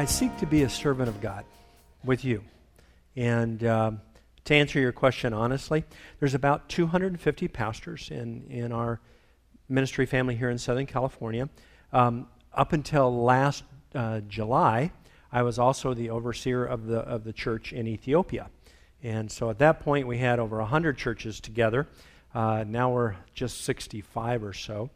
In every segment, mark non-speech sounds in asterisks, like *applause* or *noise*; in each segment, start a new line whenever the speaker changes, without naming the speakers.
I, seek to be a servant of God with you. And um, to answer your question honestly, there's about 250 pastors in, in our ministry family here in Southern California. Um, up until last uh, July, I was also the overseer of the, of the church in Ethiopia. And so at that point, we had over 100 churches together. Uh, now we're just 65 or so.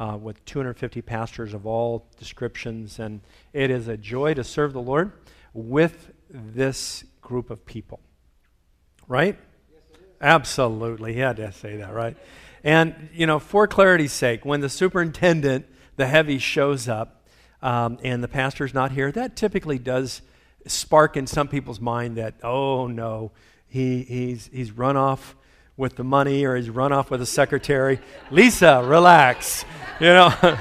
Uh, with 250 pastors of all descriptions, and it is a joy to serve the Lord with this group of people. Right? Yes, Absolutely. He had to say that, right? And, you know, for clarity's sake, when the superintendent, the heavy, shows up um, and the pastor's not here, that typically does spark in some people's mind that, oh no, he, he's, he's run off with the money or he's run off with a secretary. Lisa, relax. You know, *laughs*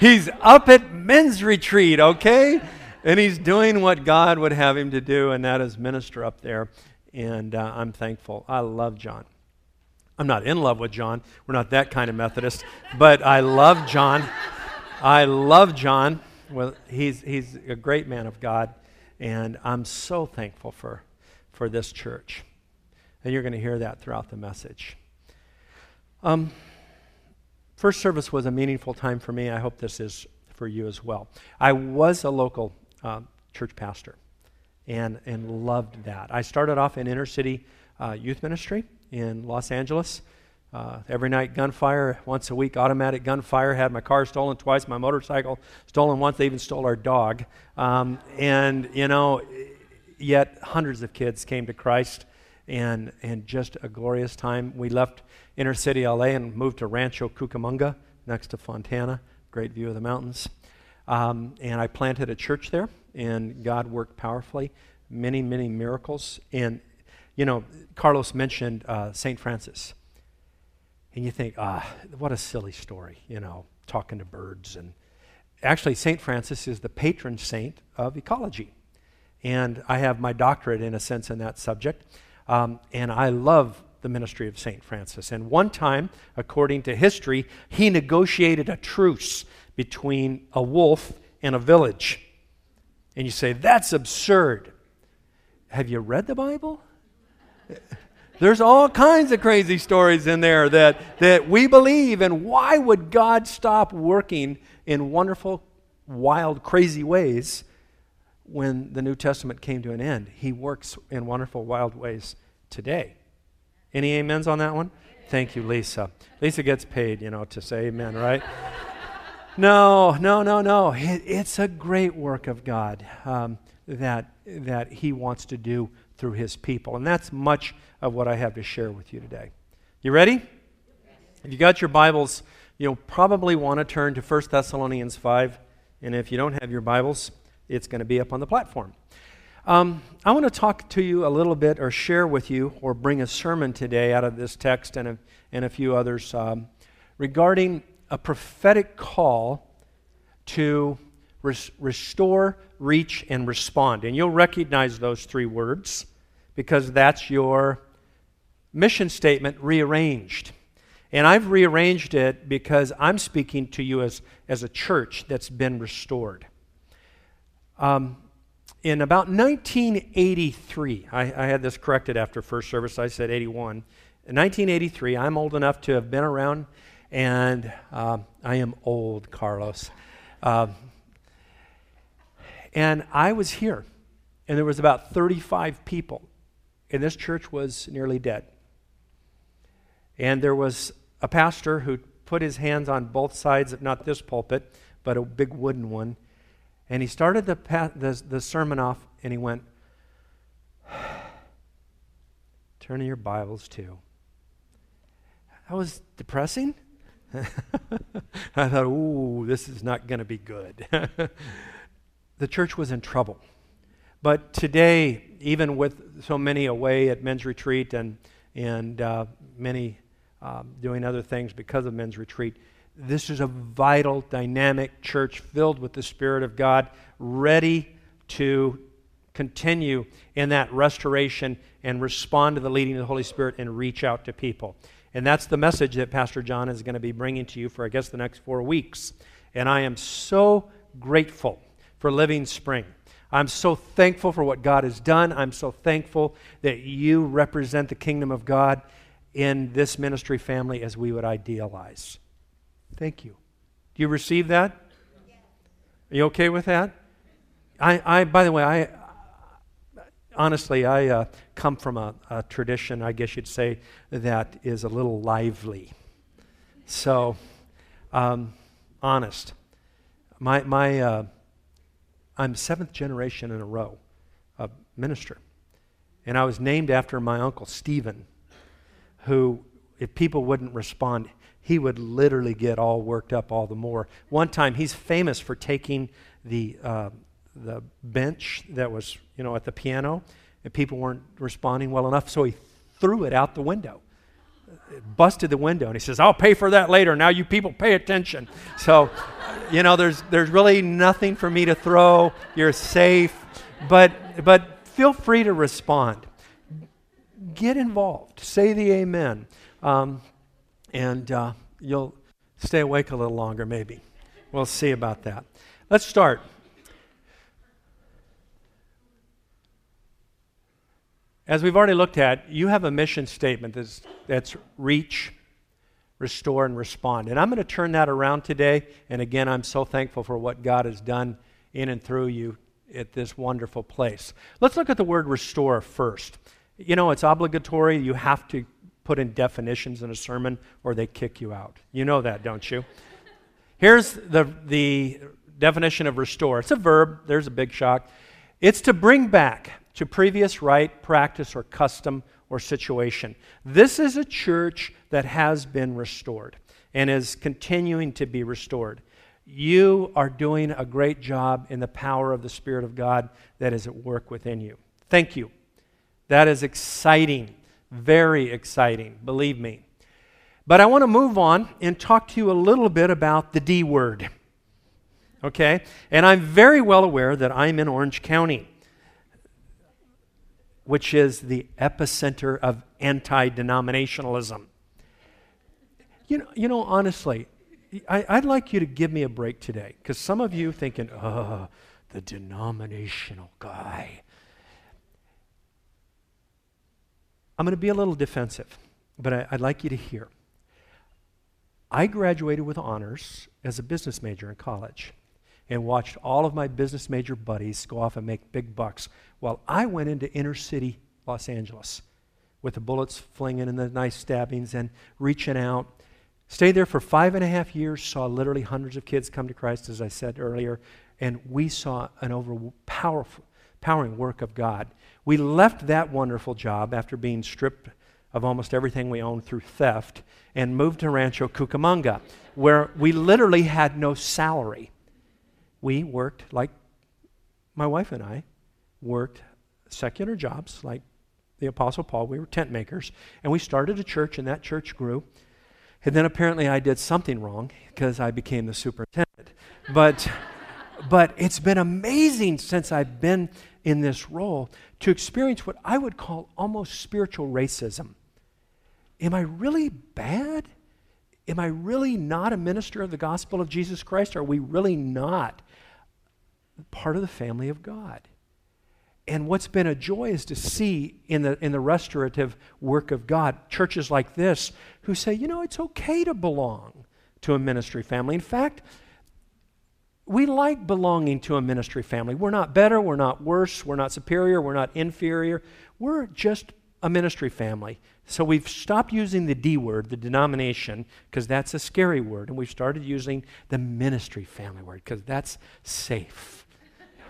he's up at men's retreat, okay? And he's doing what God would have him to do, and that is minister up there. And uh, I'm thankful. I love John. I'm not in love with John. We're not that kind of Methodist, but I love John. I love John. Well, he's, he's a great man of God, and I'm so thankful for, for this church. And you're going to hear that throughout the message. Um, first service was a meaningful time for me. I hope this is for you as well. I was a local uh, church pastor and, and loved that. I started off in inner city uh, youth ministry in Los Angeles. Uh, every night, gunfire. Once a week, automatic gunfire. Had my car stolen twice, my motorcycle stolen once. They even stole our dog. Um, and, you know, yet hundreds of kids came to Christ and, and just a glorious time. We left inner city LA and moved to Rancho Cucamonga next to Fontana. Great view of the mountains. Um, and I planted a church there, and God worked powerfully. Many, many miracles. And, you know, Carlos mentioned uh, St. Francis. And you think, ah, what a silly story, you know, talking to birds. And actually, St. Francis is the patron saint of ecology. And I have my doctorate, in a sense, in that subject. Um, and I love the ministry of St. Francis. And one time, according to history, he negotiated a truce between a wolf and a village. And you say, that's absurd. Have you read the Bible? *laughs* There's all kinds of crazy stories in there that, that we believe. And why would God stop working in wonderful, wild, crazy ways when the New Testament came to an end. He works in wonderful, wild ways today. Any amens on that one? Thank you, Lisa. Lisa gets paid, you know, to say amen, right? *laughs* no, no, no, no. It, it's a great work of God um, that, that He wants to do through His people. And that's much of what I have to share with you today. You ready? If you got your Bibles, you'll probably want to turn to 1 Thessalonians 5. And if you don't have your Bibles, it's going to be up on the platform. Um, I want to talk to you a little bit or share with you or bring a sermon today out of this text and a, and a few others um, regarding a prophetic call to res- restore, reach, and respond. And you'll recognize those three words because that's your mission statement rearranged. And I've rearranged it because I'm speaking to you as, as a church that's been restored. Um, in about 1983, I, I, had this corrected after first service, I said 81. In 1983, I'm old enough to have been around, and uh, I am old, Carlos. Uh, and I was here, and there was about 35 people, and this church was nearly dead. And there was a pastor who put his hands on both sides of not this pulpit, but a big wooden one and he started the, the, the sermon off and he went, *sighs* Turn your Bibles to. That was depressing. *laughs* I thought, ooh, this is not going to be good. *laughs* the church was in trouble. But today, even with so many away at men's retreat and, and uh, many um, doing other things because of men's retreat, this is a vital, dynamic church filled with the Spirit of God, ready to continue in that restoration and respond to the leading of the Holy Spirit and reach out to people. And that's the message that Pastor John is going to be bringing to you for, I guess, the next four weeks. And I am so grateful for Living Spring. I'm so thankful for what God has done. I'm so thankful that you represent the kingdom of God in this ministry family as we would idealize. Thank you. Do you receive that? Are you okay with that? I, I by the way, I honestly, I uh, come from a, a tradition, I guess you'd say, that is a little lively. So, um, honest. My, my, uh, I'm seventh generation in a row of minister. And I was named after my uncle, Stephen, who, if people wouldn't respond, he would literally get all worked up all the more. One time, he's famous for taking the, uh, the bench that was, you know, at the piano, and people weren't responding well enough, so he threw it out the window. It busted the window, and he says, I'll pay for that later. Now you people pay attention. *laughs* So, you know, there's, there's really nothing for me to throw. You're safe. But, but feel free to respond. Get involved. Say the amen. Um, and uh, you'll stay awake a little longer, maybe. We'll see about that. Let's start. As we've already looked at, you have a mission statement that's, that's reach, restore, and respond. And I'm going to turn that around today. And again, I'm so thankful for what God has done in and through you at this wonderful place. Let's look at the word restore first. You know, it's obligatory. You have to put in definitions in a sermon or they kick you out. You know that, don't you? Here's the, the definition of restore it's a verb, there's a big shock. It's to bring back to previous right, practice, or custom or situation. This is a church that has been restored and is continuing to be restored. You are doing a great job in the power of the Spirit of God that is at work within you. Thank you. That is exciting, very exciting, believe me. But I want to move on and talk to you a little bit about the D word. Okay? And I'm very well aware that I'm in Orange County which is the epicenter of anti denominationalism. You know, you know, honestly, I, would like you to give me a break today because some of you thinking, oh, the denominational guy. I'm going to be a little defensive, but I, I'd like you to hear. I graduated with honors as a business major in college and watched all of my business major buddies go off and make big bucks while I went into inner city Los Angeles with the bullets flinging and the knife stabbings and reaching out. Stayed there for five and a half years, saw literally hundreds of kids come to Christ, as I said earlier, and we saw an overpowering work of God. We left that wonderful job after being stripped of almost everything we owned through theft and moved to Rancho Cucamonga, where we literally had no salary we worked like my wife and I worked secular jobs like the Apostle Paul. We were tent makers. And we started a church, and that church grew. And then apparently I did something wrong because I became the superintendent. But, but it's been amazing since I've been in this role to experience what I would call almost spiritual racism. Am I really bad? Am I really not a minister of the gospel of Jesus Christ? Are we really not part of the family of God. And what's been a joy is to see in the, in the restorative work of God churches like this who say, you know, it's okay to belong to a ministry family. In fact, we like belonging to a ministry family. We're not better, we're not worse, we're not superior, we're not inferior. We're just a ministry family. So we've stopped using the D word, the denomination, because that's a scary word, and we've started using the ministry family word because that's safe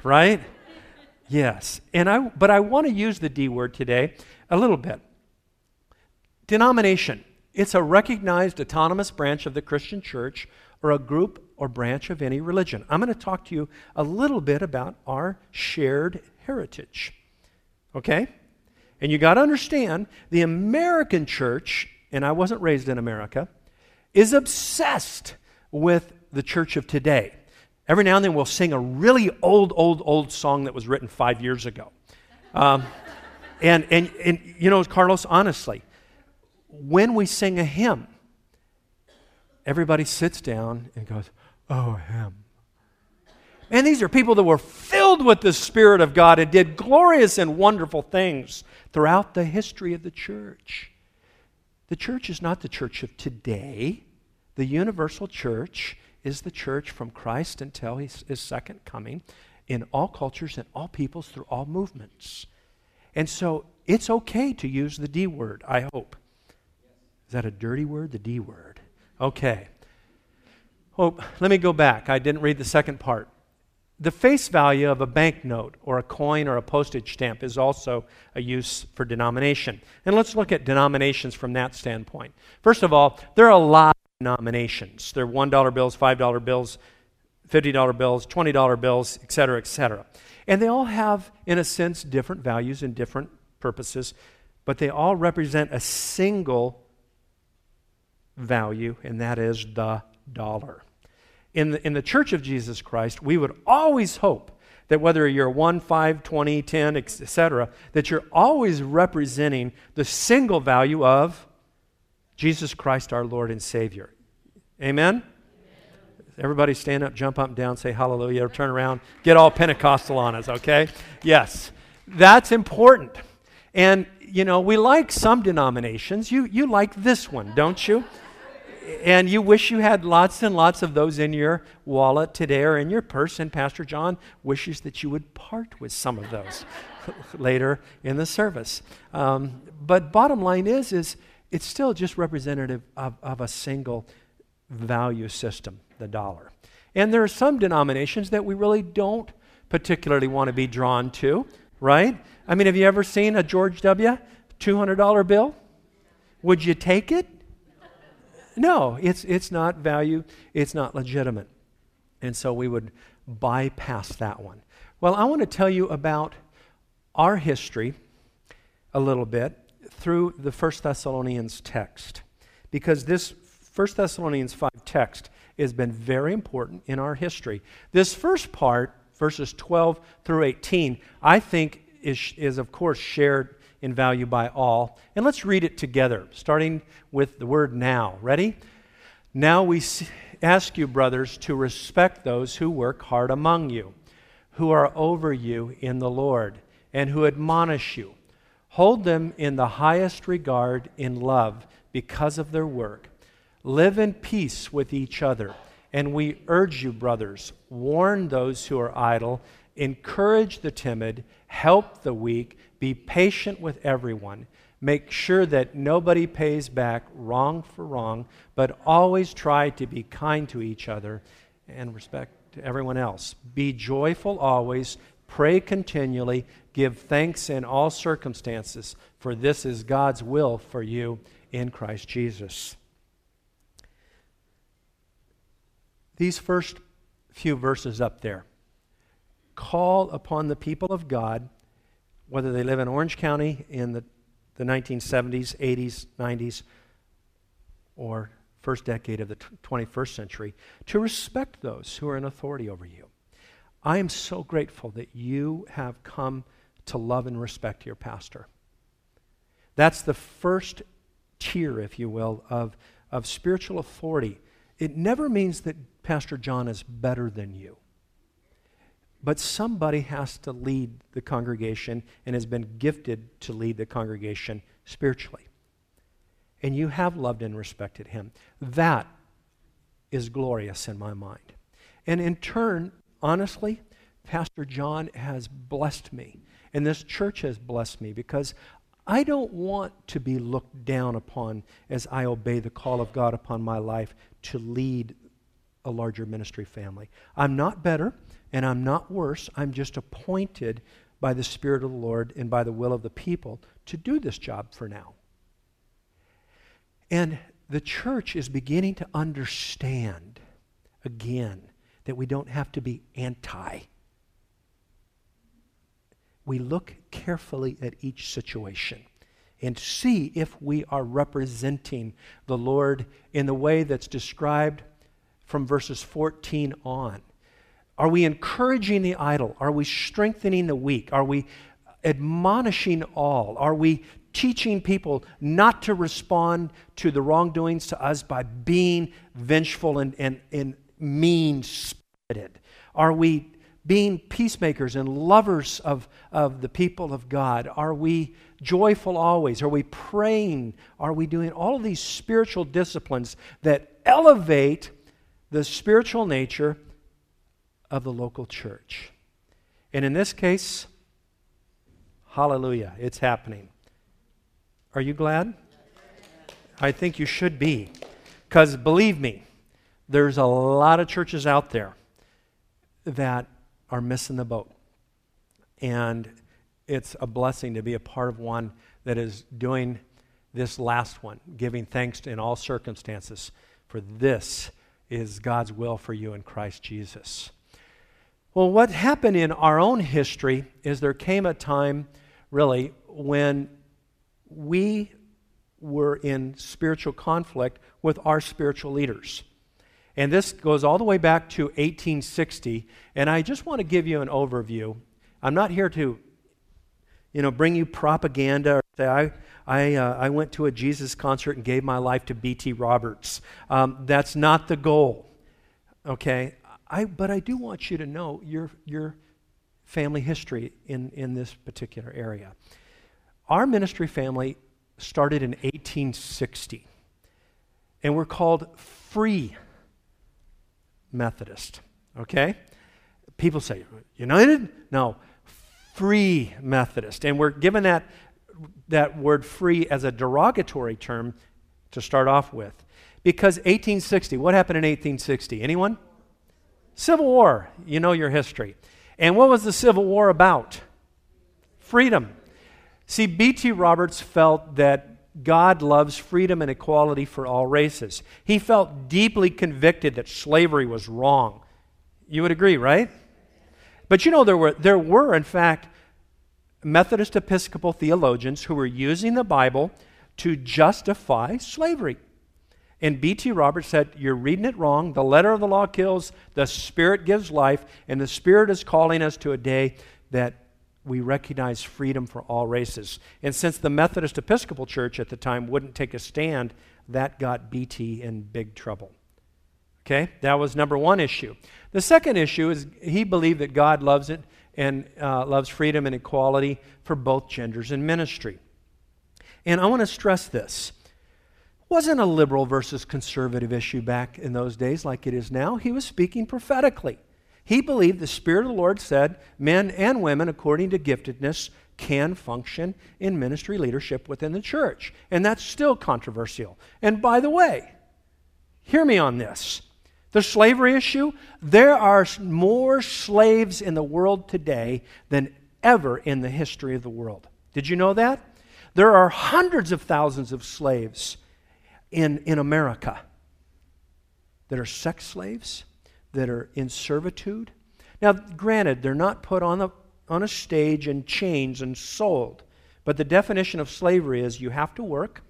right? Yes. And I but I want to use the D word today a little bit. Denomination. It's a recognized autonomous branch of the Christian church or a group or branch of any religion. I'm going to talk to you a little bit about our shared heritage. Okay? And you got to understand the American church, and I wasn't raised in America, is obsessed with the church of today. Every now and then we'll sing a really old, old, old song that was written five years ago. Um, and, and, and, you know, Carlos, honestly, when we sing a hymn, everybody sits down and goes, Oh, him. And these are people that were filled with the Spirit of God and did glorious and wonderful things throughout the history of the church. The church is not the church of today. The universal church is the church from Christ until his, his second coming in all cultures and all peoples through all movements. And so it's okay to use the D word, I hope. Is that a dirty word? The D word. Okay. Oh, let me go back. I didn't read the second part. The face value of a banknote or a coin or a postage stamp is also a use for denomination. And let's look at denominations from that standpoint. First of all, there are a lot of denominations. There are $1 bills, $5 bills, $50 bills, $20 bills, et cetera, et cetera. And they all have, in a sense, different values and different purposes, but they all represent a single value, and that is the dollar in the, in the church of Jesus Christ, we would always hope that whether you're 1, 5, 20, 10, etc., that you're always representing the single value of Jesus Christ, our Lord and Savior. Amen? Everybody stand up, jump up and down, say hallelujah, or turn around, get all Pentecostal on us, okay? Yes, that's important. And, you know, we like some denominations. You, you like this one, don't you? And you wish you had lots and lots of those in your wallet today or in your purse, and Pastor John wishes that you would part with some of those *laughs* later in the service. Um, but bottom line is, is it's still just representative of, of a single value system, the dollar. And there are some denominations that we really don't particularly want to be drawn to, right? I mean, have you ever seen a George W. $200 bill? Would you take it? No, it's, it's not value, it's not legitimate. And so we would bypass that one. Well, I want to tell you about our history a little bit through the First Thessalonians text. Because this First Thessalonians 5 text has been very important in our history. This first part, verses 12 through 18, I think is, is of course shared in value by all. And let's read it together, starting with the word now. Ready? Now we ask you, brothers, to respect those who work hard among you, who are over you in the Lord, and who admonish you. Hold them in the highest regard in love because of their work. Live in peace with each other. And we urge you, brothers, warn those who are idle, encourage the timid, help the weak, be patient with everyone. Make sure that nobody pays back wrong for wrong, but always try to be kind to each other and respect to everyone else. Be joyful always, pray continually, give thanks in all circumstances, for this is God's will for you in Christ Jesus. These first few verses up there call upon the people of God whether they live in Orange County in the, the 1970s, 80s, 90s, or first decade of the 21st century, to respect those who are in authority over you. I am so grateful that you have come to love and respect your pastor. That's the first tier, if you will, of, of spiritual authority. It never means that Pastor John is better than you. But somebody has to lead the congregation and has been gifted to lead the congregation spiritually. And you have loved and respected him. That is glorious in my mind. And in turn, honestly, Pastor John has blessed me. And this church has blessed me because I don't want to be looked down upon as I obey the call of God upon my life to lead a larger ministry family. I'm not better and I'm not worse. I'm just appointed by the Spirit of the Lord and by the will of the people to do this job for now. And the church is beginning to understand again that we don't have to be anti. We look carefully at each situation and see if we are representing the Lord in the way that's described from verses 14 on. Are we encouraging the idle? Are we strengthening the weak? Are we admonishing all? Are we teaching people not to respond to the wrongdoings to us by being vengeful and, and, and mean spirited? Are we being peacemakers and lovers of, of the people of God? Are we joyful always? Are we praying? Are we doing all of these spiritual disciplines that elevate the spiritual nature of the local church? And in this case, hallelujah, it's happening. Are you glad? I think you should be. Because believe me, there's a lot of churches out there that are missing the boat. And it's a blessing to be a part of one that is doing this last one, giving thanks in all circumstances, for this is God's will for you in Christ Jesus. Well, what happened in our own history is there came a time, really, when we were in spiritual conflict with our spiritual leaders. And this goes all the way back to 1860. And I just want to give you an overview. I'm not here to, you know, bring you propaganda or say, I, I, uh, I went to a Jesus concert and gave my life to B.T. Roberts. Um, that's not the goal. Okay? I, but I do want you to know your, your family history in, in this particular area. Our ministry family started in 1860, and we're called Free Methodist. Okay? People say, United? No, Free Methodist. And we're given that, that word free as a derogatory term to start off with. Because 1860, what happened in 1860? Anyone? Civil War. You know your history. And what was the Civil War about? Freedom. See, B.T. Roberts felt that God loves freedom and equality for all races. He felt deeply convicted that slavery was wrong. You would agree, right? But you know, there were, there were, in fact, Methodist Episcopal theologians who were using the Bible to justify slavery. And B.T. Roberts said, You're reading it wrong. The letter of the law kills, the Spirit gives life, and the Spirit is calling us to a day that we recognize freedom for all races. And since the Methodist Episcopal Church at the time wouldn't take a stand, that got BT in big trouble. Okay, that was number one issue. The second issue is he believed that God loves it and uh, loves freedom and equality for both genders in ministry. And I want to stress this. Wasn't a liberal versus conservative issue back in those days like it is now. He was speaking prophetically. He believed the Spirit of the Lord said men and women, according to giftedness, can function in ministry leadership within the church. And that's still controversial. And by the way, hear me on this. The slavery issue, there are more slaves in the world today than ever in the history of the world. Did you know that? There are hundreds of thousands of slaves in, in America that are sex slaves, that are in servitude. Now, granted, they're not put on, the, on a stage in chains and sold, but the definition of slavery is you have to work,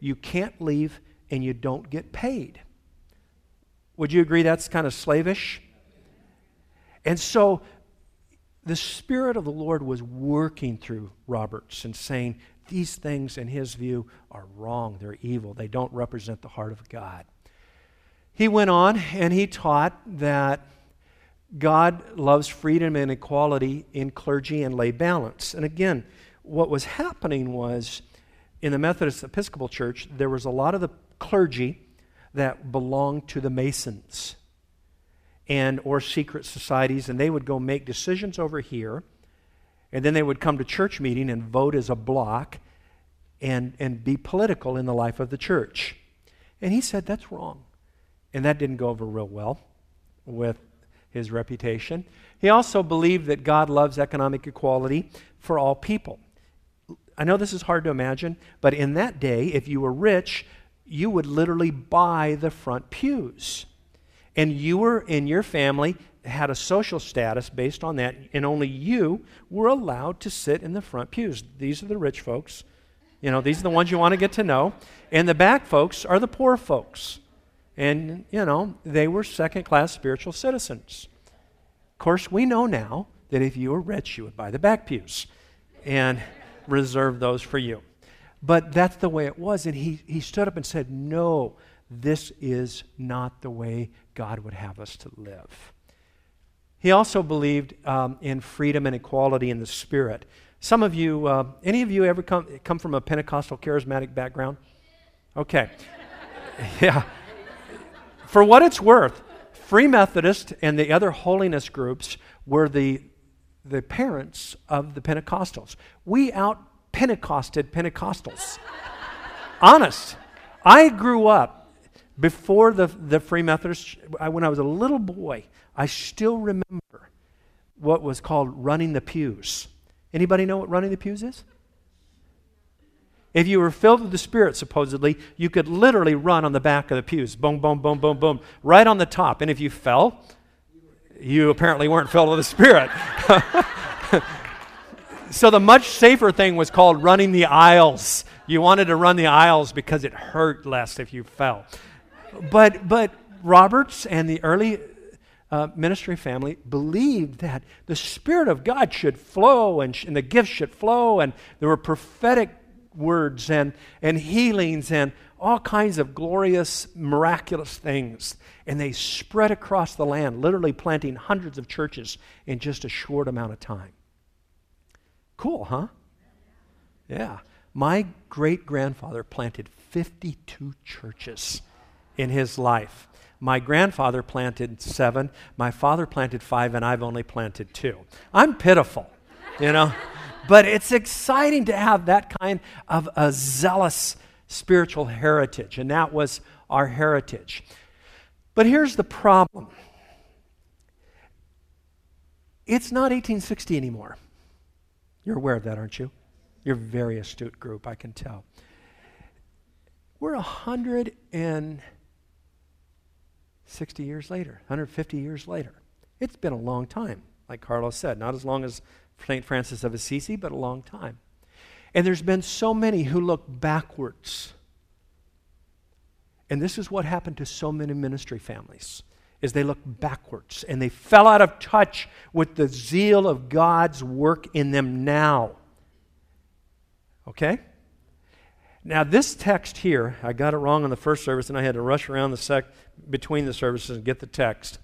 you can't leave, and you don't get paid. Would you agree that's kind of slavish? And so the Spirit of the Lord was working through Roberts and saying, these things, in his view, are wrong. They're evil. They don't represent the heart of God. He went on and he taught that God loves freedom and equality in clergy and lay balance. And again, what was happening was in the Methodist Episcopal Church, there was a lot of the clergy that belonged to the Masons and or secret societies, and they would go make decisions over here, and then they would come to church meeting and vote as a block and, and be political in the life of the church. And he said that's wrong. And that didn't go over real well with his reputation. He also believed that God loves economic equality for all people. I know this is hard to imagine, but in that day, if you were rich, you would literally buy the front pews. And you were in your family had a social status based on that, and only you were allowed to sit in the front pews. These are the rich folks. You know, these are the ones you want to get to know. And the back folks are the poor folks. And, you know, they were second class spiritual citizens. Of course, we know now that if you were rich, you would buy the back pews and reserve those for you. But that's the way it was. And he, he stood up and said, No, this is not the way God would have us to live. He also believed um, in freedom and equality in the Spirit. Some of you, uh, any of you ever come, come from a Pentecostal charismatic background? Okay. *laughs* yeah. For what it's worth, Free Methodist and the other holiness groups were the, the parents of the Pentecostals. We out Pentecosted Pentecostals. *laughs* Honest. I grew up before the, the Free Methodist, when I was a little boy, I still remember what was called running the pews. Anybody know what running the pews is? If you were filled with the Spirit, supposedly, you could literally run on the back of the pews. Boom, boom, boom, boom, boom, right on the top. And if you fell, you apparently weren't filled with the Spirit. *laughs* so the much safer thing was called running the aisles. You wanted to run the aisles because it hurt less if you fell. But, but Roberts and the early uh, ministry family believed that the Spirit of God should flow and, sh- and the gifts should flow, and there were prophetic words and, and healings and all kinds of glorious, miraculous things. And they spread across the land, literally planting hundreds of churches in just a short amount of time. Cool, huh? Yeah. My great grandfather planted 52 churches in his life. My grandfather planted seven, my father planted five, and I've only planted two. I'm pitiful, you know? *laughs* but it's exciting to have that kind of a zealous spiritual heritage, and that was our heritage. But here's the problem it's not 1860 anymore. You're aware of that, aren't you? You're a very astute group, I can tell. We're 100 and 60 years later, 150 years later. It's been a long time, like Carlos said, not as long as St. Francis of Assisi, but a long time. And there's been so many who look backwards. And this is what happened to so many ministry families is they look backwards and they fell out of touch with the zeal of God's work in them now. Okay? Now, this text here, I got it wrong on the first service, and I had to rush around the sec between the services and get the text.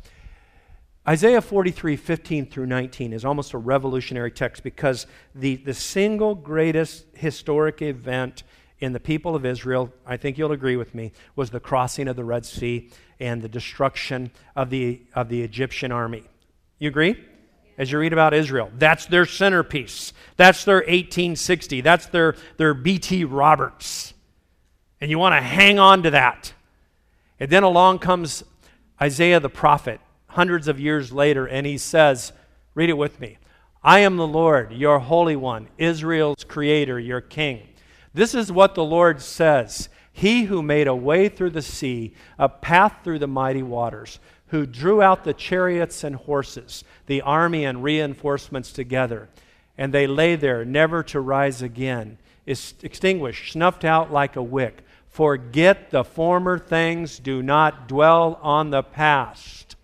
Isaiah 43, 15 through 19 is almost a revolutionary text because the, the single greatest historic event in the people of Israel, I think you'll agree with me, was the crossing of the Red Sea and the destruction of the, of the Egyptian army. You agree? As you read about Israel. That's their centerpiece. That's their 1860. That's their, their B.T. Roberts. And you want to hang on to that. And then along comes Isaiah the prophet, hundreds of years later, and he says, Read it with me. I am the Lord, your Holy One, Israel's Creator, your King. This is what the Lord says He who made a way through the sea, a path through the mighty waters who drew out the chariots and horses, the army and reinforcements together. And they lay there, never to rise again, is extinguished, snuffed out like a wick. Forget the former things, do not dwell on the past.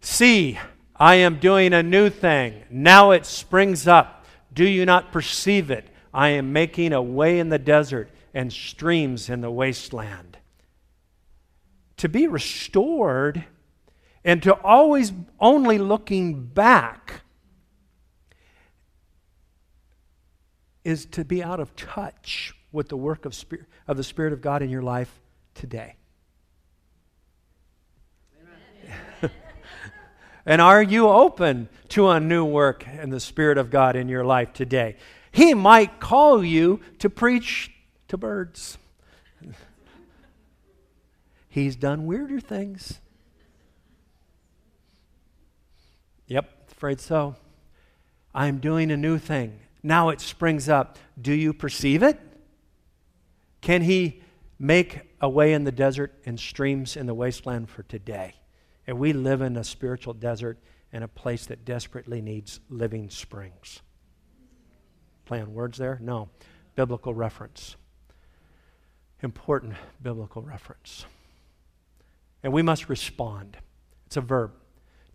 See, I am doing a new thing. Now it springs up. Do you not perceive it? I am making a way in the desert and streams in the wasteland to be restored and to always only looking back is to be out of touch with the work of, spirit, of the Spirit of God in your life today. *laughs* and are you open to a new work in the Spirit of God in your life today? He might call you to preach to birds. He's done weirder things. Yep, afraid so. I'm doing a new thing. Now it springs up. Do you perceive it? Can He make a way in the desert and streams in the wasteland for today? And we live in a spiritual desert and a place that desperately needs living springs. Play on words there? No. Biblical reference. Important biblical reference. And we must respond. It's a verb.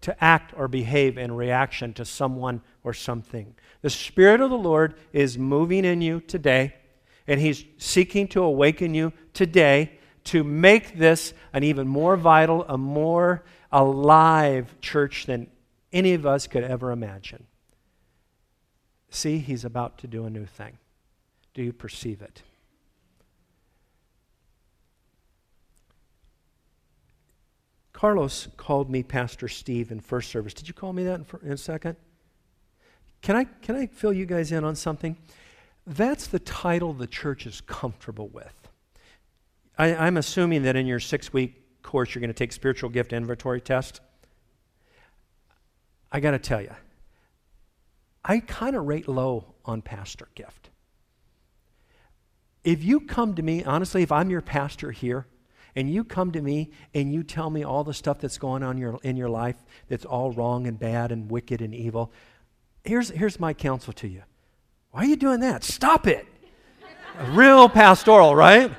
To act or behave in reaction to someone or something. The Spirit of the Lord is moving in you today, and He's seeking to awaken you today to make this an even more vital, a more alive church than any of us could ever imagine. See, he's about to do a new thing. Do you perceive it? Carlos called me Pastor Steve in first service. Did you call me that in, in a second? Can I, can I fill you guys in on something? That's the title the church is comfortable with. I, am assuming that in your six week course, you're going to take spiritual gift inventory test. I got to tell you, I kind of rate low on pastor gift. If you come to me, honestly, if I'm your pastor here, and you come to me and you tell me all the stuff that's going on in your, in your life that's all wrong and bad and wicked and evil, here's, here's my counsel to you. Why are you doing that? Stop it. Real pastoral, right?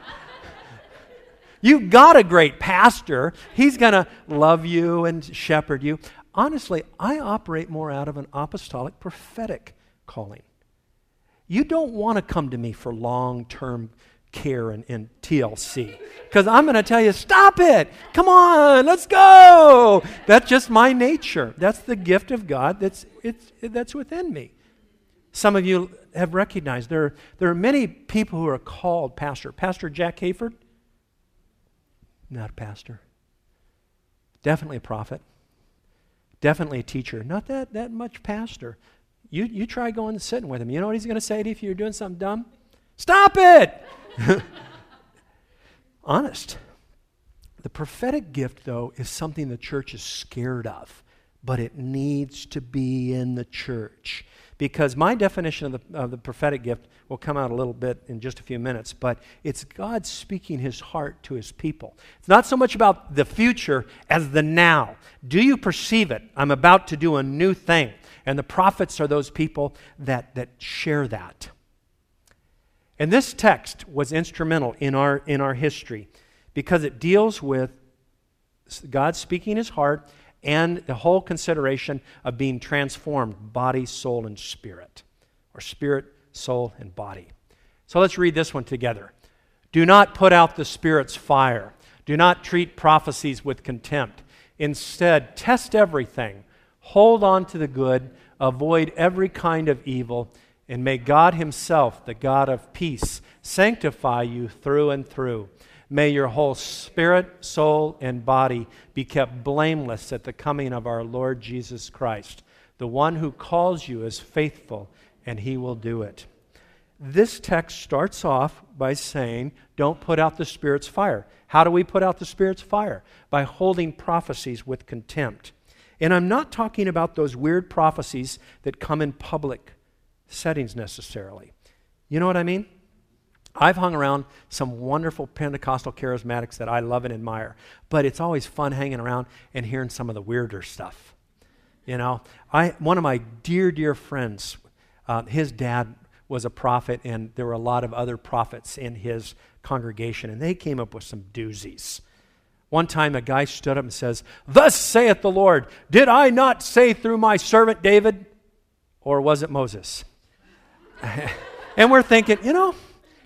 You've got a great pastor. He's going to love you and shepherd you. Honestly, I operate more out of an apostolic prophetic calling. You don't want to come to me for long term care and, TLC because I'm going to tell you, stop it. Come on, let's go. That's just my nature. That's the gift of God that's, it's, that's within me. Some of you have recognized there, there are many people who are called pastor. Pastor Jack Hayford, not a pastor. Definitely a prophet. Definitely a teacher. Not that, that much pastor. You, you try going and sitting with him. You know what he's going to say to you if you're doing something dumb? Stop it! *laughs* Honest. The prophetic gift, though, is something the church is scared of, but it needs to be in the church. Because my definition of the, of the prophetic gift will come out a little bit in just a few minutes, but it's God speaking his heart to his people. It's not so much about the future as the now. Do you perceive it? I'm about to do a new thing. And the prophets are those people that, that share that. And this text was instrumental in our, in our history because it deals with God speaking his heart and the whole consideration of being transformed body, soul, and spirit, or spirit, soul, and body. So let's read this one together. Do not put out the Spirit's fire. Do not treat prophecies with contempt. Instead, test everything. Hold on to the good. Avoid every kind of evil. And may God Himself, the God of peace, sanctify you through and through May your whole spirit, soul, and body be kept blameless at the coming of our Lord Jesus Christ. The one who calls you is faithful, and he will do it. This text starts off by saying, Don't put out the Spirit's fire. How do we put out the Spirit's fire? By holding prophecies with contempt. And I'm not talking about those weird prophecies that come in public settings necessarily. You know what I mean? I've hung around some wonderful Pentecostal charismatics that I love and admire, but it's always fun hanging around and hearing some of the weirder stuff. You know, I one of my dear dear friends, uh, his dad was a prophet, and there were a lot of other prophets in his congregation, and they came up with some doozies. One time, a guy stood up and says, "Thus saith the Lord: Did I not say through my servant David, or was it Moses?" *laughs* and we're thinking, you know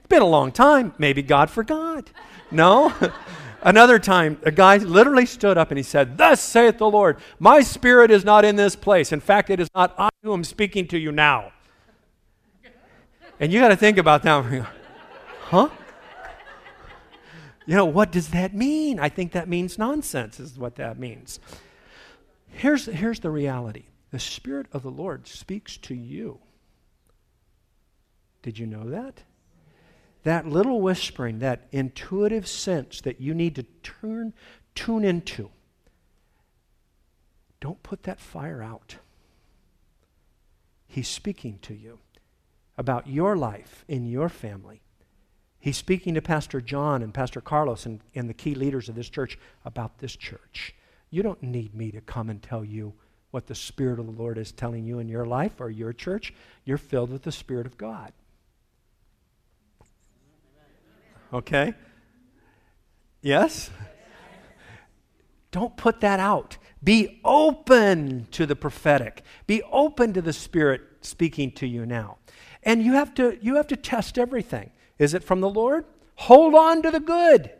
it's been a long time. Maybe God forgot. No? *laughs* Another time, a guy literally stood up and he said, Thus saith the Lord, my spirit is not in this place. In fact, it is not I who am speaking to you now. And you got to think about that. *laughs* huh? You know, what does that mean? I think that means nonsense, is what that means. Here's, here's the reality the Spirit of the Lord speaks to you. Did you know that? that little whispering, that intuitive sense that you need to turn, tune into, don't put that fire out. He's speaking to you about your life in your family. He's speaking to Pastor John and Pastor Carlos and, and the key leaders of this church about this church. You don't need me to come and tell you what the Spirit of the Lord is telling you in your life or your church. You're filled with the Spirit of God. Okay? Yes? Don't put that out. Be open to the prophetic. Be open to the Spirit speaking to you now. And you have to, you have to test everything. Is it from the Lord? Hold on to the good.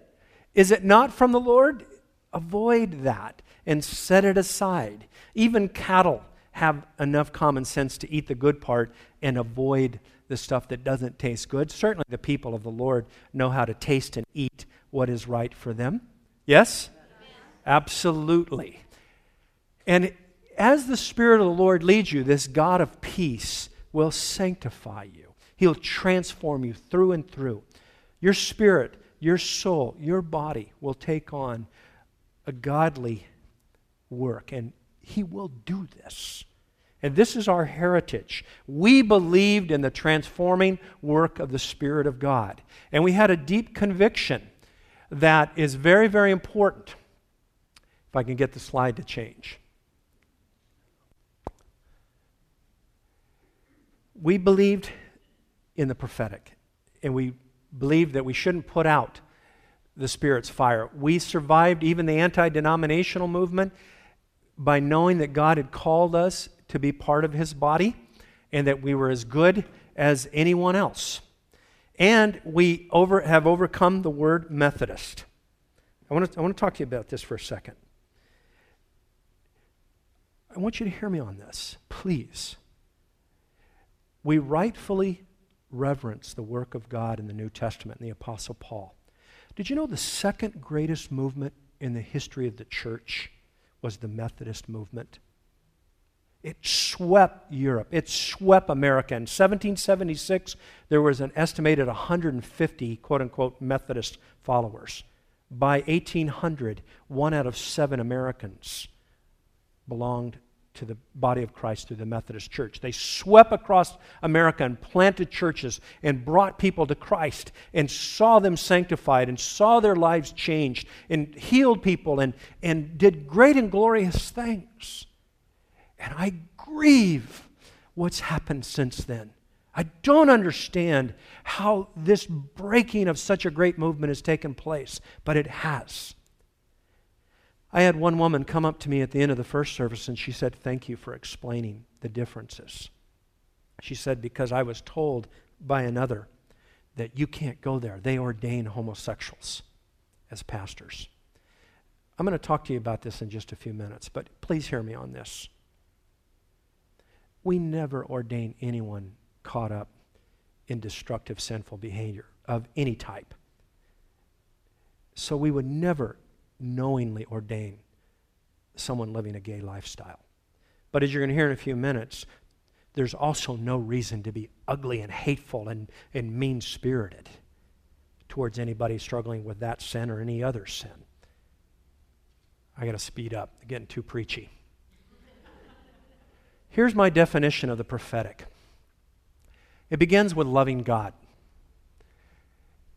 Is it not from the Lord? Avoid that and set it aside. Even cattle have enough common sense to eat the good part and avoid the stuff that doesn't taste good. Certainly, the people of the Lord know how to taste and eat what is right for them. Yes? Absolutely. And as the Spirit of the Lord leads you, this God of peace will sanctify you. He'll transform you through and through. Your spirit, your soul, your body will take on a godly work, and He will do this. And this is our heritage. We believed in the transforming work of the Spirit of God. And we had a deep conviction that is very, very important. If I can get the slide to change. We believed in the prophetic, and we believed that we shouldn't put out the Spirit's fire. We survived even the anti denominational movement by knowing that God had called us to be part of his body and that we were as good as anyone else. And we over, have overcome the word Methodist. I want, to, I want to talk to you about this for a second. I want you to hear me on this, please. We rightfully reverence the work of God in the New Testament and the Apostle Paul. Did you know the second greatest movement in the history of the church was the Methodist movement? It swept Europe. It swept America. In 1776, there was an estimated 150 quote unquote Methodist followers. By 1800, one out of seven Americans belonged to the body of Christ through the Methodist Church. They swept across America and planted churches and brought people to Christ and saw them sanctified and saw their lives changed and healed people and, and did great and glorious things. And I grieve what's happened since then. I don't understand how this breaking of such a great movement has taken place, but it has. I had one woman come up to me at the end of the first service and she said, Thank you for explaining the differences. She said, Because I was told by another that you can't go there. They ordain homosexuals as pastors. I'm going to talk to you about this in just a few minutes, but please hear me on this. We never ordain anyone caught up in destructive, sinful behavior of any type. So we would never knowingly ordain someone living a gay lifestyle. But as you're going to hear in a few minutes, there's also no reason to be ugly and hateful and, and mean spirited towards anybody struggling with that sin or any other sin. I got to speed up, I'm getting too preachy. Here's my definition of the prophetic it begins with loving God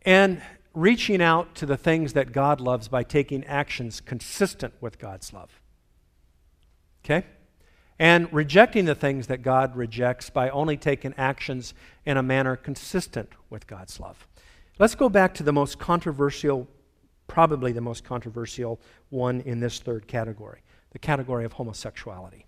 and reaching out to the things that God loves by taking actions consistent with God's love. Okay? And rejecting the things that God rejects by only taking actions in a manner consistent with God's love. Let's go back to the most controversial, probably the most controversial one in this third category the category of homosexuality.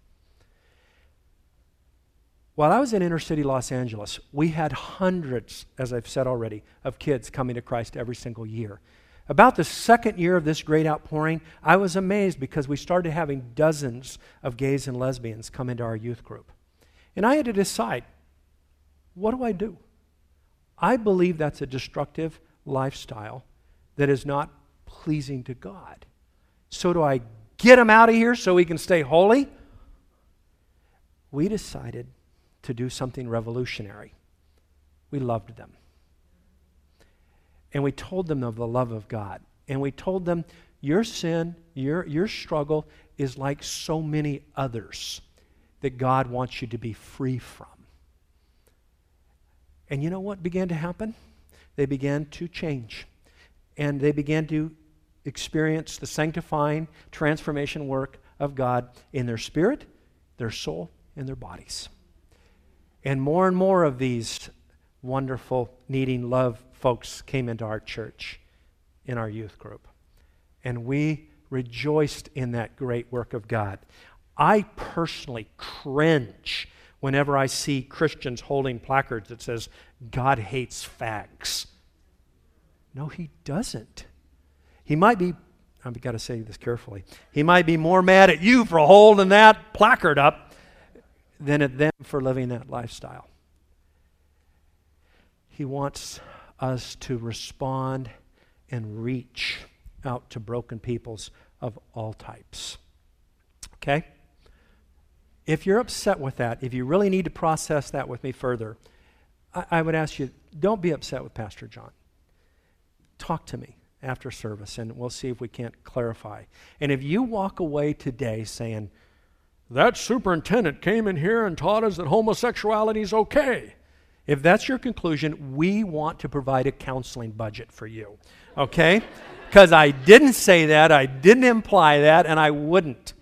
While I was in inner city Los Angeles, we had hundreds, as I've said already, of kids coming to Christ every single year. About the second year of this great outpouring, I was amazed because we started having dozens of gays and lesbians come into our youth group. And I had to decide what do I do? I believe that's a destructive lifestyle that is not pleasing to God. So, do I get them out of here so we can stay holy? We decided to do something revolutionary. We loved them. And we told them of the love of God. And we told them, your sin, your, your struggle is like so many others that God wants you to be free from. And you know what began to happen? They began to change. And they began to experience the sanctifying transformation work of God in their spirit, their soul, and their bodies. And more and more of these wonderful, needing love folks came into our church in our youth group. And we rejoiced in that great work of God. I personally cringe whenever I see Christians holding placards that says, God hates fags. No, he doesn't. He might be, I've got to say this carefully, he might be more mad at you for holding that placard up than at them for living that lifestyle. He wants us to respond and reach out to broken peoples of all types. Okay? If you're upset with that, if you really need to process that with me further, I, I would ask you don't be upset with Pastor John. Talk to me after service and we'll see if we can't clarify. And if you walk away today saying, that superintendent came in here and taught us that homosexuality is okay. If that's your conclusion, we want to provide a counseling budget for you. Okay? Because I didn't say that, I didn't imply that, and I wouldn't.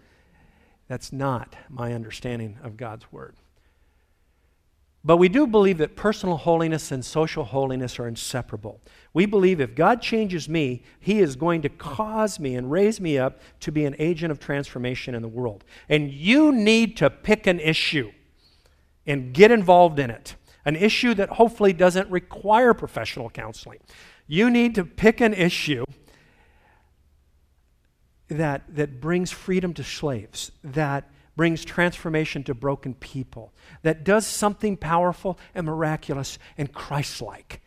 That's not my understanding of God's Word. But we do believe that personal holiness and social holiness are inseparable. We believe if God changes me, He is going to cause me and raise me up to be an agent of transformation in the world. And you need to pick an issue and get involved in it. An issue that hopefully doesn't require professional counseling. You need to pick an issue that, that brings freedom to slaves, that brings transformation to broken people, that does something powerful and miraculous and Christ like.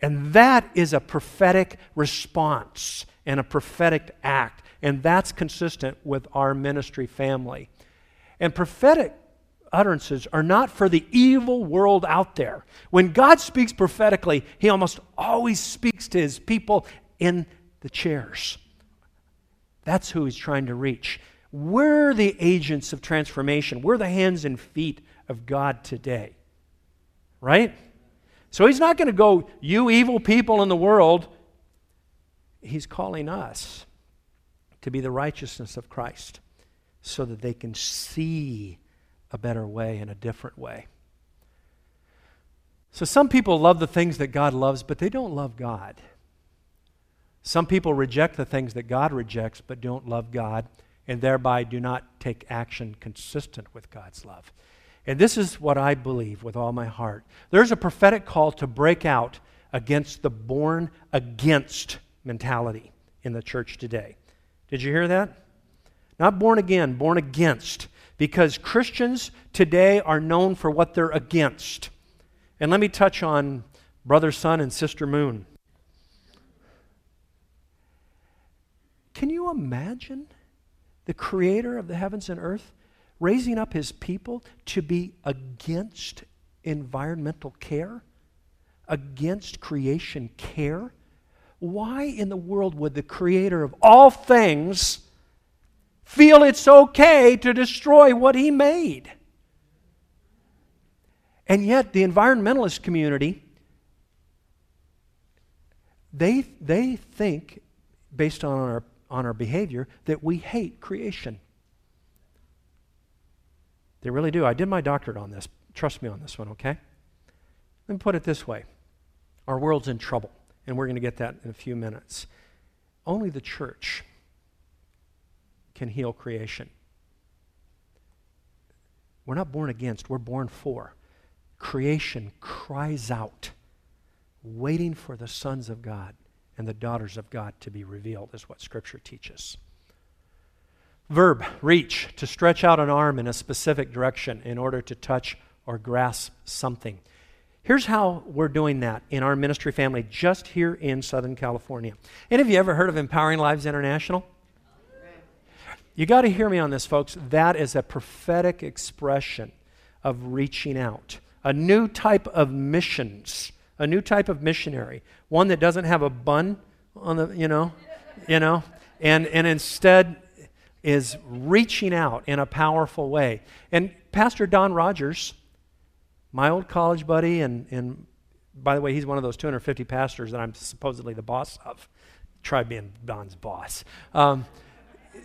And that is a prophetic response and a prophetic act. And that's consistent with our ministry family. And prophetic utterances are not for the evil world out there. When God speaks prophetically, He almost always speaks to His people in the chairs. That's who he's trying to reach. We're the agents of transformation. We're the hands and feet of God today. Right? So he's not going to go, you evil people in the world. He's calling us to be the righteousness of Christ so that they can see a better way and a different way. So some people love the things that God loves, but they don't love God. Some people reject the things that God rejects but don't love God and thereby do not take action consistent with God's love. And this is what I believe with all my heart. There's a prophetic call to break out against the born against mentality in the church today. Did you hear that? Not born again, born against. Because Christians today are known for what they're against. And let me touch on Brother Sun and Sister Moon. Can you imagine the creator of the heavens and earth raising up his people to be against environmental care, against creation care? Why in the world would the creator of all things feel it's okay to destroy what he made? And yet, the environmentalist community, they, they think, based on our on our behavior that we hate creation. They really do. I did my doctorate on this. Trust me on this one, okay? Let me put it this way our world's in trouble, and we're going to get that in a few minutes. Only the church can heal creation. We're not born against, we're born for. Creation cries out, waiting for the sons of God and the daughters of God to be revealed, is what Scripture teaches. Verb, reach, to stretch out an arm in a specific direction in order to touch or grasp something. Here's how we're doing that in our ministry family just here in Southern California. Any of you ever heard of Empowering Lives International? You got to hear me on this, folks. That is a prophetic expression of reaching out, a new type of missions a new type of missionary, one that doesn't have a bun on the, you know, you know, and, and instead is reaching out in a powerful way. And Pastor Don Rogers, my old college buddy, and, and by the way, he's one of those 250 pastors that I'm supposedly the boss of. Try being Don's boss. Um,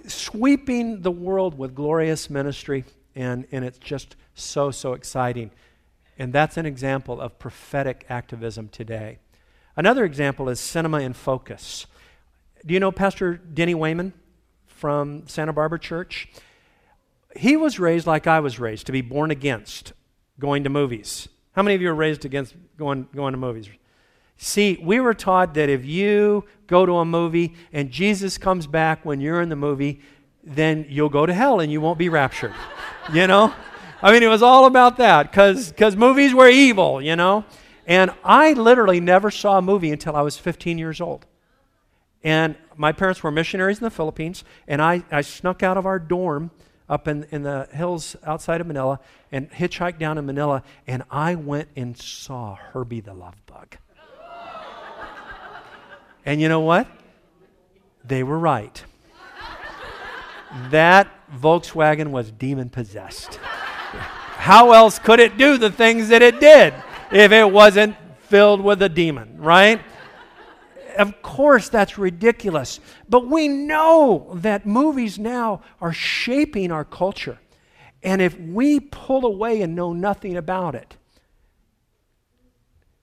sweeping the world with glorious ministry, and, and it's just so, so exciting. And that's an example of prophetic activism today. Another example is Cinema in Focus. Do you know Pastor Denny Wayman from Santa Barbara Church? He was raised like I was raised, to be born against going to movies. How many of you are raised against going, going to movies? See, we were taught that if you go to a movie and Jesus comes back when you're in the movie, then you'll go to hell and you won't be raptured. you know? I mean, it was all about that because movies were evil, you know? And I literally never saw a movie until I was 15 years old. And my parents were missionaries in the Philippines, and I, I snuck out of our dorm up in, in the hills outside of Manila and hitchhiked down in Manila, and I went and saw Herbie the Love Bug. *laughs* and you know what? They were right. That Volkswagen was demon possessed. *laughs* How else could it do the things that it did if it wasn't filled with a demon, right? Of course, that's ridiculous. But we know that movies now are shaping our culture. And if we pull away and know nothing about it,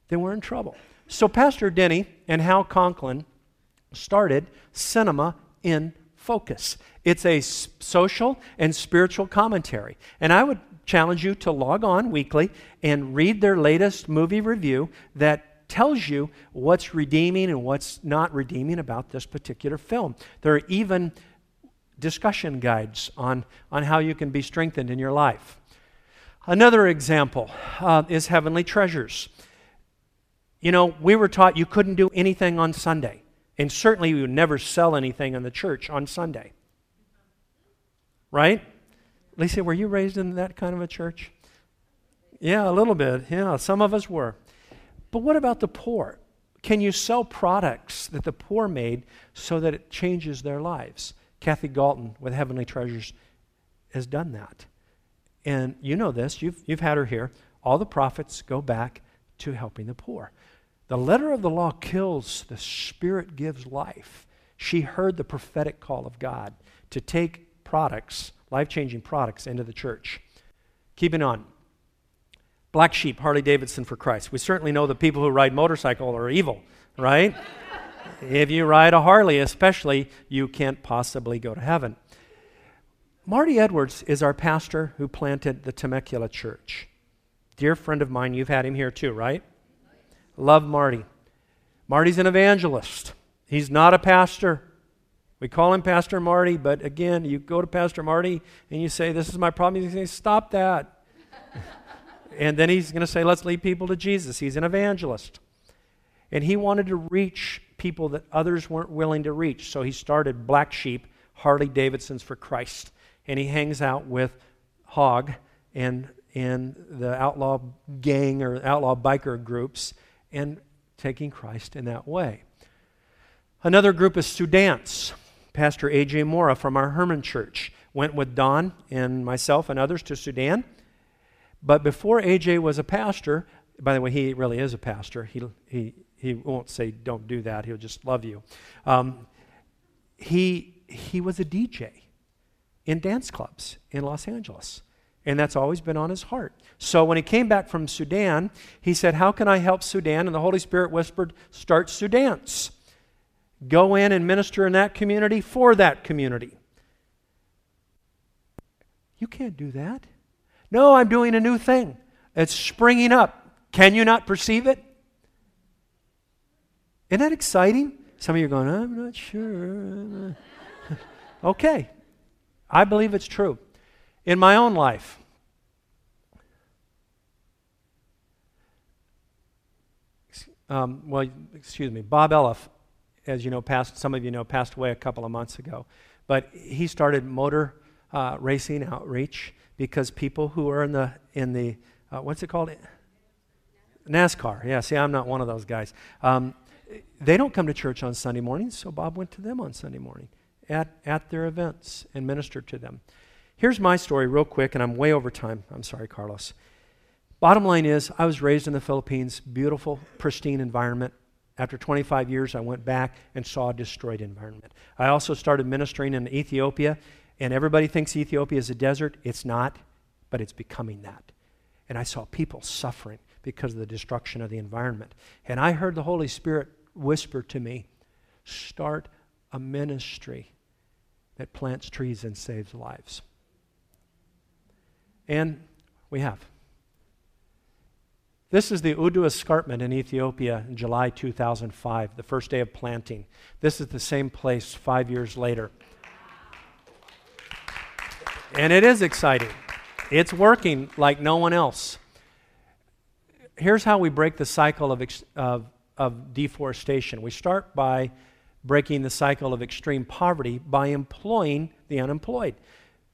then we're in trouble. So, Pastor Denny and Hal Conklin started Cinema in Focus. It's a social and spiritual commentary. And I would challenge you to log on weekly and read their latest movie review that tells you what's redeeming and what's not redeeming about this particular film. There are even discussion guides on, on how you can be strengthened in your life. Another example uh, is Heavenly Treasures. You know, we were taught you couldn't do anything on Sunday, and certainly you would never sell anything in the church on Sunday. Right? Lisa, were you raised in that kind of a church? Yeah, a little bit. Yeah, some of us were. But what about the poor? Can you sell products that the poor made so that it changes their lives? Kathy Galton with Heavenly Treasures has done that. And you know this, you've, you've had her here. All the profits go back to helping the poor. The letter of the law kills, the Spirit gives life. She heard the prophetic call of God to take products, life changing products, into the church. Keeping on. Black sheep, Harley Davidson for Christ. We certainly know the people who ride motorcycle are evil, right? *laughs* if you ride a Harley, especially, you can't possibly go to heaven. Marty Edwards is our pastor who planted the Temecula Church. Dear friend of mine, you've had him here too, right? Love Marty. Marty's an evangelist. He's not a pastor. We call him Pastor Marty, but again, you go to Pastor Marty and you say, This is my problem. He's saying, Stop that. *laughs* And then he's going to say, let's lead people to Jesus. He's an evangelist. And he wanted to reach people that others weren't willing to reach. So he started Black Sheep, Harley Davidson's for Christ. And he hangs out with Hog and, and the outlaw gang or outlaw biker groups and taking Christ in that way. Another group is Sudan's. Pastor A.J. Mora from our Herman Church went with Don and myself and others to Sudan but before AJ was a pastor, by the way, he really is a pastor. He, he, he won't say, don't do that. He'll just love you. Um, he, he was a DJ in dance clubs in Los Angeles. And that's always been on his heart. So when he came back from Sudan, he said, How can I help Sudan? And the Holy Spirit whispered, Start Sudans. Go in and minister in that community for that community. You can't do that. No, I'm doing a new thing. It's springing up. Can you not perceive it? Isn't that exciting? Some of you are going, I'm not sure. *laughs* okay. I believe it's true. In my own life, um, well, excuse me, Bob Elliff, as you know, passed, some of you know, passed away a couple of months ago. But he started motor uh, racing outreach because people who are in the in the uh, what's it called NASCAR. Yeah, see, I'm not one of those guys. Um, they don't come to church on Sunday mornings, so Bob went to them on Sunday morning at, at their events and ministered to them. Here's my story, real quick, and I'm way over time. I'm sorry, Carlos. Bottom line is, I was raised in the Philippines, beautiful, pristine environment. After 25 years, I went back and saw a destroyed environment. I also started ministering in Ethiopia and everybody thinks Ethiopia is a desert. It's not, but it's becoming that. And I saw people suffering because of the destruction of the environment. And I heard the Holy Spirit whisper to me start a ministry that plants trees and saves lives. And we have. This is the Udu Escarpment in Ethiopia in July 2005, the first day of planting. This is the same place five years later. And it is exciting. It's working like no one else. Here's how we break the cycle of, ex- of, of deforestation we start by breaking the cycle of extreme poverty by employing the unemployed.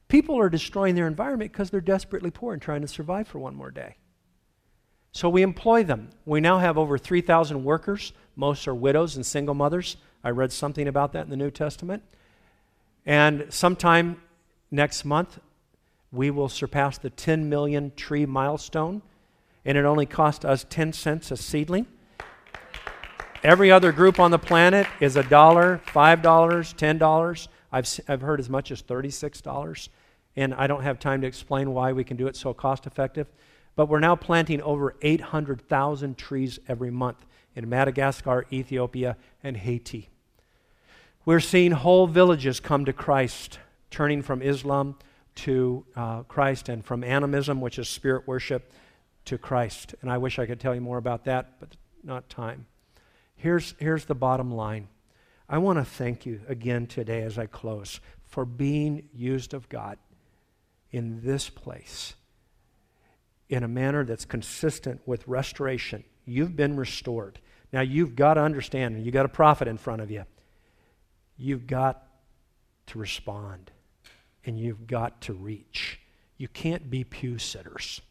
People are destroying their environment because they're desperately poor and trying to survive for one more day. So we employ them. We now have over 3,000 workers. Most are widows and single mothers. I read something about that in the New Testament. And sometime next month, we will surpass the 10 million tree milestone, and it only cost us 10 cents a seedling. Every other group on the planet is a dollar, $5, $10. I've, I've heard as much as $36. And I don't have time to explain why we can do it so cost effective. But we're now planting over 800,000 trees every month in Madagascar, Ethiopia, and Haiti. We're seeing whole villages come to Christ, turning from Islam to uh, Christ and from animism, which is spirit worship, to Christ. And I wish I could tell you more about that, but not time. Here's, here's the bottom line I want to thank you again today as I close for being used of God in this place in a manner that's consistent with restoration. You've been restored. Now you've got to understand, and you've got a prophet in front of you. You've got to respond, and you've got to reach. You can't be pew sitters.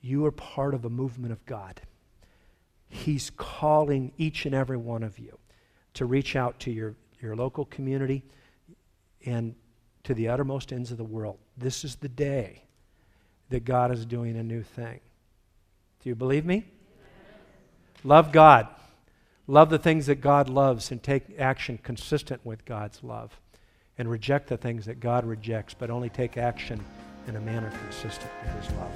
You are part of a movement of God. He's calling each and every one of you to reach out to your, your local community and to the uttermost ends of the world. This is the day that God is doing a new thing. Do you believe me? Love God. Love the things that God loves and take action consistent with God's love. And reject the things that God rejects, but only take action in a manner consistent with His love.